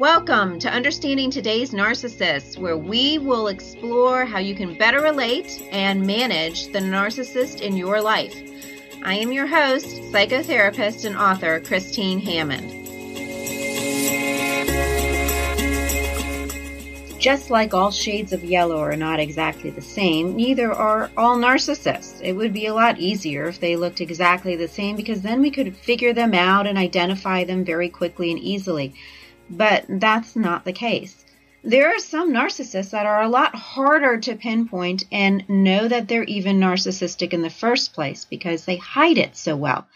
Welcome to Understanding Today's Narcissists, where we will explore how you can better relate and manage the narcissist in your life. I am your host, psychotherapist, and author Christine Hammond. Just like all shades of yellow are not exactly the same, neither are all narcissists. It would be a lot easier if they looked exactly the same because then we could figure them out and identify them very quickly and easily but that's not the case. There are some narcissists that are a lot harder to pinpoint and know that they're even narcissistic in the first place because they hide it so well.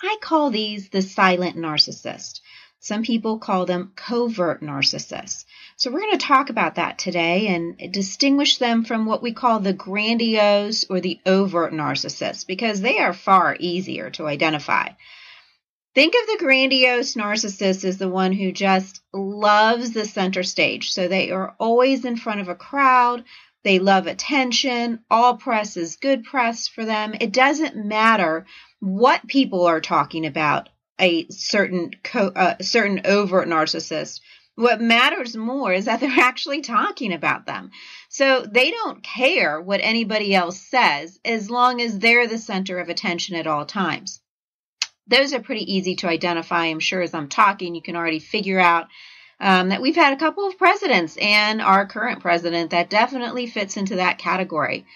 I call these the silent narcissist. Some people call them covert narcissists. So we're going to talk about that today and distinguish them from what we call the grandiose or the overt narcissists because they are far easier to identify. Think of the grandiose narcissist as the one who just loves the center stage. So they are always in front of a crowd. They love attention. All press is good press for them. It doesn't matter what people are talking about a certain co- uh, certain overt narcissist. What matters more is that they're actually talking about them. So they don't care what anybody else says as long as they're the center of attention at all times those are pretty easy to identify. I'm sure as I'm talking, you can already figure out um, that we've had a couple of presidents and our current president that definitely fits into that category.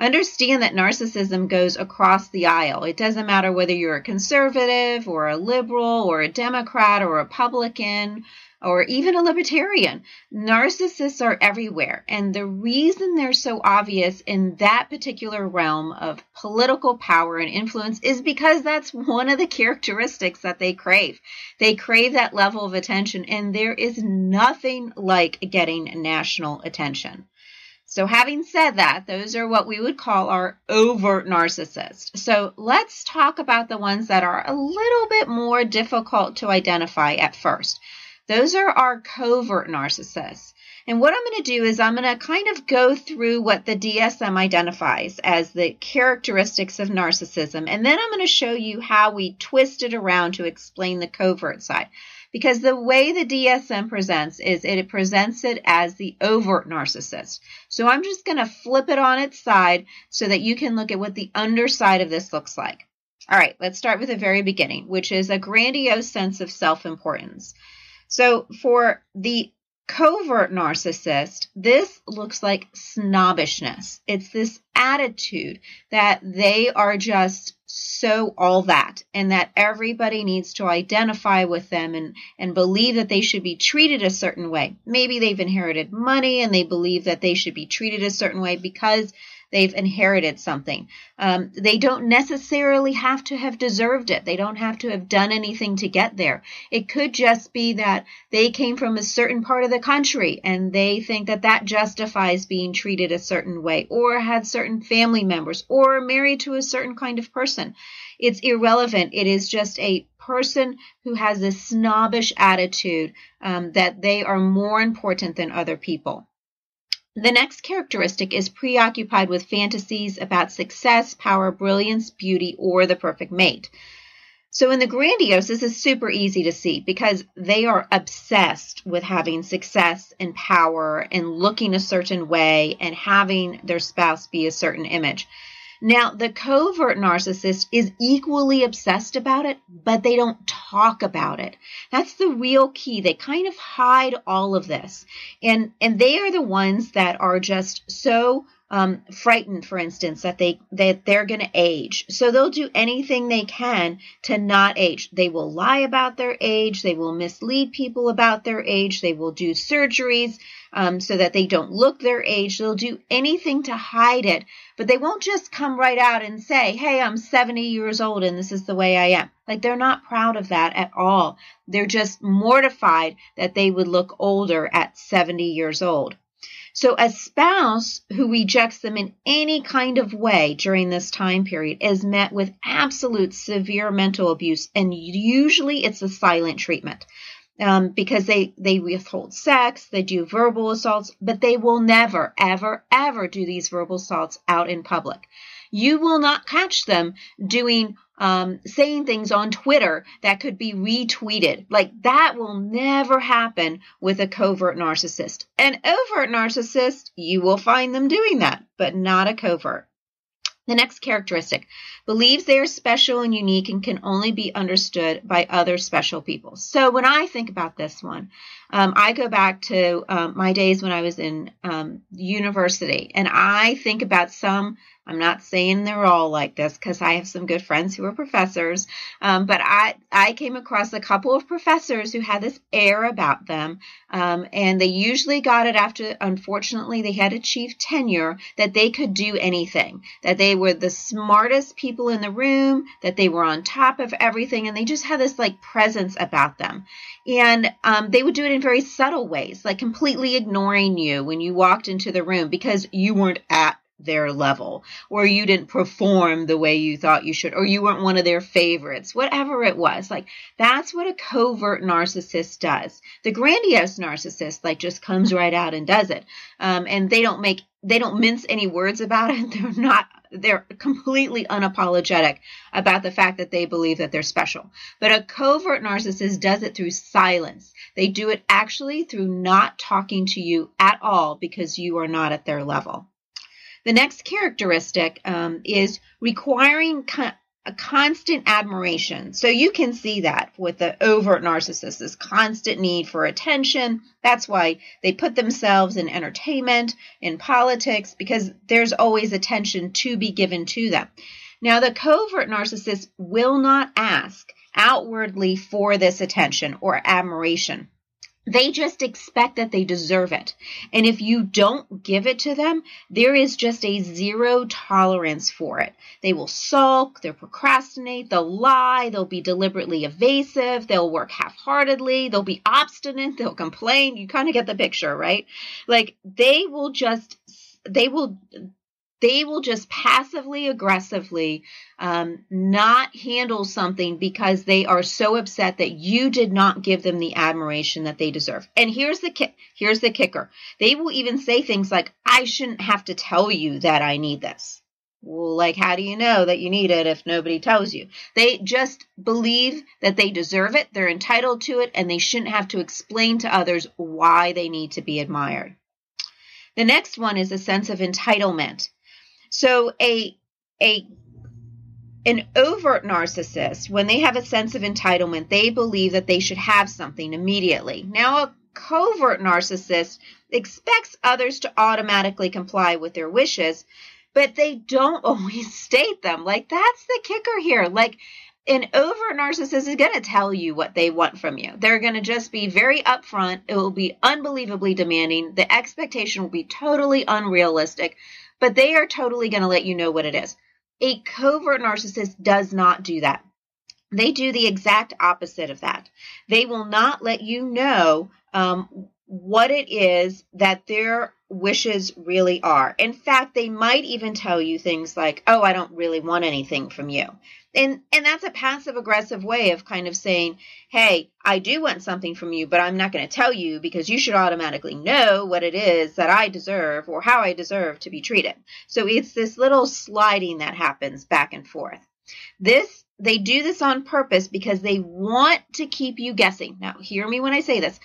Understand that narcissism goes across the aisle. It doesn't matter whether you're a conservative or a liberal or a Democrat or a Republican or even a libertarian. Narcissists are everywhere. And the reason they're so obvious in that particular realm of political power and influence is because that's one of the characteristics that they crave. They crave that level of attention, and there is nothing like getting national attention. So, having said that, those are what we would call our overt narcissists. So, let's talk about the ones that are a little bit more difficult to identify at first. Those are our covert narcissists. And what I'm going to do is I'm going to kind of go through what the DSM identifies as the characteristics of narcissism. And then I'm going to show you how we twist it around to explain the covert side. Because the way the DSM presents is it presents it as the overt narcissist. So I'm just going to flip it on its side so that you can look at what the underside of this looks like. All right, let's start with the very beginning, which is a grandiose sense of self importance. So for the covert narcissist, this looks like snobbishness. It's this attitude that they are just so all that and that everybody needs to identify with them and, and believe that they should be treated a certain way. Maybe they've inherited money and they believe that they should be treated a certain way because they've inherited something. Um, they don't necessarily have to have deserved it. They don't have to have done anything to get there. It could just be that they came from a certain part of the country and they think that that justifies being treated a certain way or had certain family members or married to a certain kind of person. It's irrelevant. It is just a person who has a snobbish attitude um, that they are more important than other people. The next characteristic is preoccupied with fantasies about success, power, brilliance, beauty, or the perfect mate. So in the grandiose, this is super easy to see because they are obsessed with having success and power and looking a certain way and having their spouse be a certain image. Now, the covert narcissist is equally obsessed about it, but they don't talk about it. That's the real key. They kind of hide all of this. And and they are the ones that are just so um, frightened, for instance, that they that they're going to age. So they'll do anything they can to not age. They will lie about their age. They will mislead people about their age. They will do surgeries um, so that they don't look their age. They'll do anything to hide it, but they won't just come right out and say, "Hey, I'm 70 years old and this is the way I am." Like they're not proud of that at all. They're just mortified that they would look older at 70 years old. So a spouse who rejects them in any kind of way during this time period is met with absolute severe mental abuse, and usually it's a silent treatment. Um, because they, they withhold sex, they do verbal assaults, but they will never, ever, ever do these verbal assaults out in public. You will not catch them doing um, saying things on Twitter that could be retweeted. Like that will never happen with a covert narcissist. An overt narcissist, you will find them doing that, but not a covert. The next characteristic believes they are special and unique and can only be understood by other special people. So when I think about this one, um, I go back to um, my days when I was in um, university and I think about some I'm not saying they're all like this because I have some good friends who are professors, um, but I I came across a couple of professors who had this air about them, um, and they usually got it after. Unfortunately, they had achieved tenure that they could do anything, that they were the smartest people in the room, that they were on top of everything, and they just had this like presence about them. And um, they would do it in very subtle ways, like completely ignoring you when you walked into the room because you weren't at their level, or you didn't perform the way you thought you should, or you weren't one of their favorites, whatever it was. Like, that's what a covert narcissist does. The grandiose narcissist, like, just comes right out and does it. Um, and they don't make, they don't mince any words about it. They're not, they're completely unapologetic about the fact that they believe that they're special. But a covert narcissist does it through silence. They do it actually through not talking to you at all because you are not at their level. The next characteristic um, is requiring co- a constant admiration. So you can see that with the overt narcissist, this constant need for attention. That's why they put themselves in entertainment, in politics, because there's always attention to be given to them. Now, the covert narcissist will not ask outwardly for this attention or admiration. They just expect that they deserve it. And if you don't give it to them, there is just a zero tolerance for it. They will sulk, they'll procrastinate, they'll lie, they'll be deliberately evasive, they'll work half heartedly, they'll be obstinate, they'll complain. You kind of get the picture, right? Like they will just they will they will just passively aggressively um, not handle something because they are so upset that you did not give them the admiration that they deserve. And here's the ki- here's the kicker: they will even say things like, "I shouldn't have to tell you that I need this." Well, like, how do you know that you need it if nobody tells you? They just believe that they deserve it, they're entitled to it, and they shouldn't have to explain to others why they need to be admired. The next one is a sense of entitlement. So a a an overt narcissist, when they have a sense of entitlement, they believe that they should have something immediately. Now, a covert narcissist expects others to automatically comply with their wishes, but they don't always state them. Like, that's the kicker here. Like, an overt narcissist is going to tell you what they want from you. They're going to just be very upfront. It will be unbelievably demanding. The expectation will be totally unrealistic but they are totally going to let you know what it is. A covert narcissist does not do that. They do the exact opposite of that. They will not let you know um, what it is that their wishes really are. In fact, they might even tell you things like, "Oh, I don't really want anything from you." And and that's a passive aggressive way of kind of saying, "Hey, I do want something from you, but I'm not going to tell you because you should automatically know what it is that I deserve or how I deserve to be treated." So it's this little sliding that happens back and forth. This they do this on purpose because they want to keep you guessing. Now, hear me when I say this.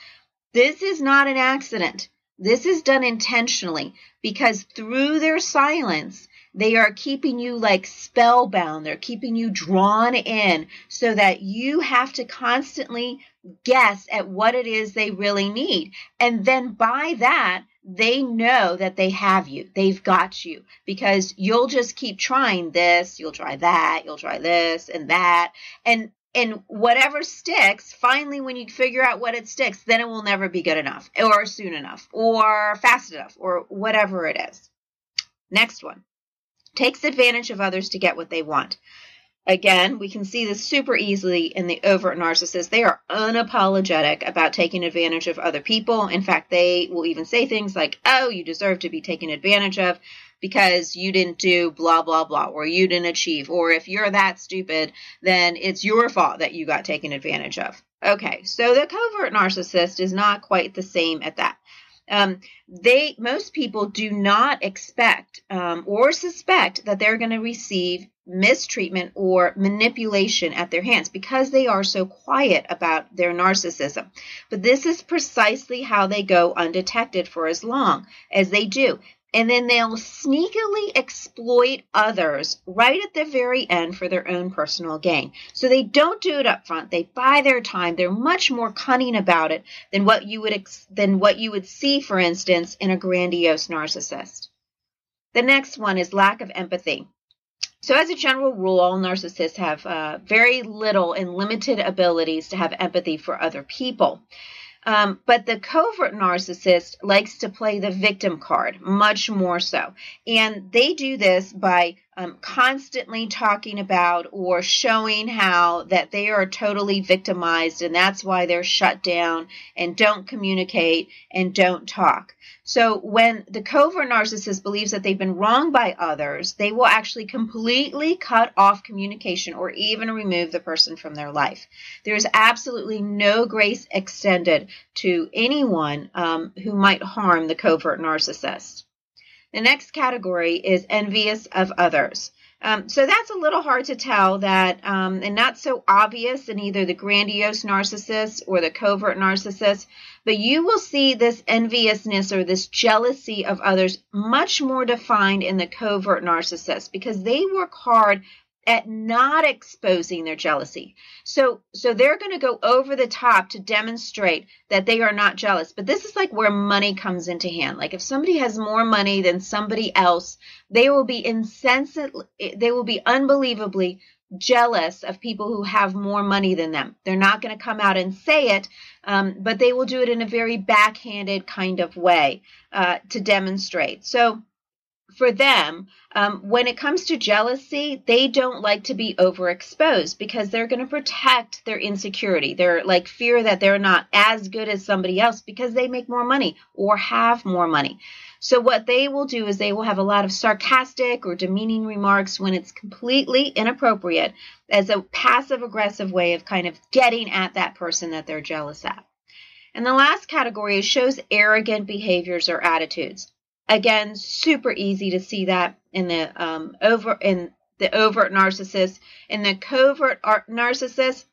This is not an accident. This is done intentionally because through their silence, they are keeping you like spellbound. They're keeping you drawn in so that you have to constantly guess at what it is they really need. And then by that, they know that they have you. They've got you because you'll just keep trying this, you'll try that, you'll try this and that. And and whatever sticks, finally when you figure out what it sticks, then it will never be good enough or soon enough or fast enough or whatever it is. Next one. Takes advantage of others to get what they want. Again, we can see this super easily in the overt narcissist. They are unapologetic about taking advantage of other people. In fact, they will even say things like, oh, you deserve to be taken advantage of because you didn't do blah, blah, blah, or you didn't achieve. Or if you're that stupid, then it's your fault that you got taken advantage of. Okay, so the covert narcissist is not quite the same at that. Um, they most people do not expect um, or suspect that they're going to receive mistreatment or manipulation at their hands because they are so quiet about their narcissism. But this is precisely how they go undetected for as long as they do. And then they'll sneakily exploit others right at the very end for their own personal gain. So they don't do it up front. They buy their time. They're much more cunning about it than what you would ex- than what you would see, for instance, in a grandiose narcissist. The next one is lack of empathy. So, as a general rule, all narcissists have uh, very little and limited abilities to have empathy for other people. Um, but the covert narcissist likes to play the victim card much more so. And they do this by um, constantly talking about or showing how that they are totally victimized and that's why they're shut down and don't communicate and don't talk. So when the covert narcissist believes that they've been wronged by others, they will actually completely cut off communication or even remove the person from their life. There is absolutely no grace extended to anyone um, who might harm the covert narcissist. The next category is envious of others. Um, so that's a little hard to tell that, um, and not so obvious in either the grandiose narcissist or the covert narcissist, but you will see this enviousness or this jealousy of others much more defined in the covert narcissist because they work hard at not exposing their jealousy. So so they're going to go over the top to demonstrate that they are not jealous. But this is like where money comes into hand. Like if somebody has more money than somebody else, they will be insensibly they will be unbelievably jealous of people who have more money than them. They're not going to come out and say it, um, but they will do it in a very backhanded kind of way uh, to demonstrate. So for them, um, when it comes to jealousy, they don't like to be overexposed because they're going to protect their insecurity. They're like fear that they're not as good as somebody else because they make more money or have more money. So what they will do is they will have a lot of sarcastic or demeaning remarks when it's completely inappropriate as a passive aggressive way of kind of getting at that person that they're jealous at. And the last category shows arrogant behaviors or attitudes. Again, super easy to see that in the um, over in the overt narcissist. In the covert narcissist,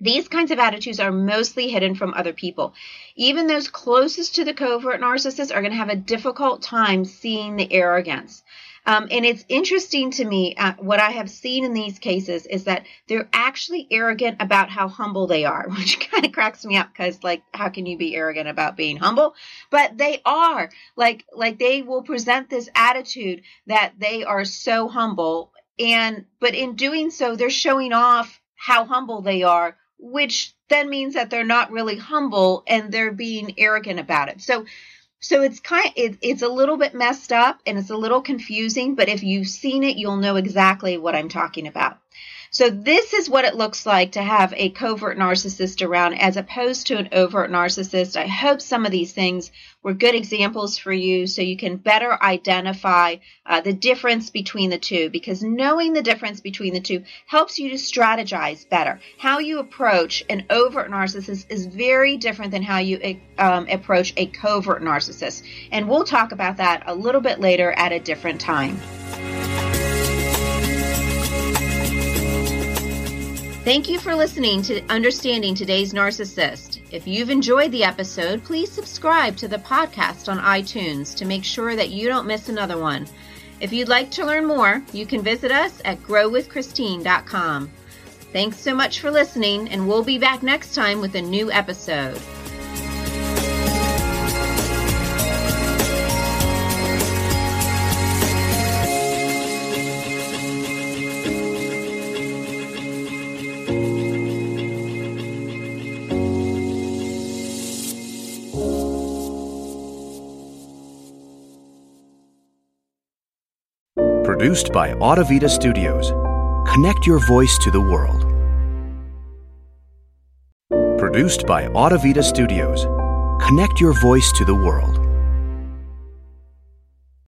these kinds of attitudes are mostly hidden from other people. Even those closest to the covert narcissist are going to have a difficult time seeing the arrogance. Um, and it's interesting to me, uh, what I have seen in these cases is that they're actually arrogant about how humble they are, which kind of cracks me up because, like, how can you be arrogant about being humble? But they are. Like, like they will present this attitude that they are so humble. And, but in doing so, they're showing off how humble they are, which then means that they're not really humble and they're being arrogant about it. So, so it's kind it, it's a little bit messed up and it's a little confusing, but if you've seen it, you'll know exactly what I'm talking about. So this is what it looks like to have a covert narcissist around as opposed to an overt narcissist. I hope some of these things were good examples for you so you can better identify uh, the difference between the two because knowing the difference between the two helps you to strategize better. How you approach an overt narcissist is very different than how you um, approach a covert narcissist. And we'll talk about that a little bit later at a different time. Thank you for listening to Understanding Today's Narcissist. If you've enjoyed the episode, please subscribe to the podcast on iTunes to make sure that you don't miss another one. If you'd like to learn more, you can visit us at growwithchristine.com. Thanks so much for listening, and we'll be back next time with a new episode. Produced by Audavita Studios. Connect your voice to the world. Produced by Audavita Studios. Connect your voice to the world.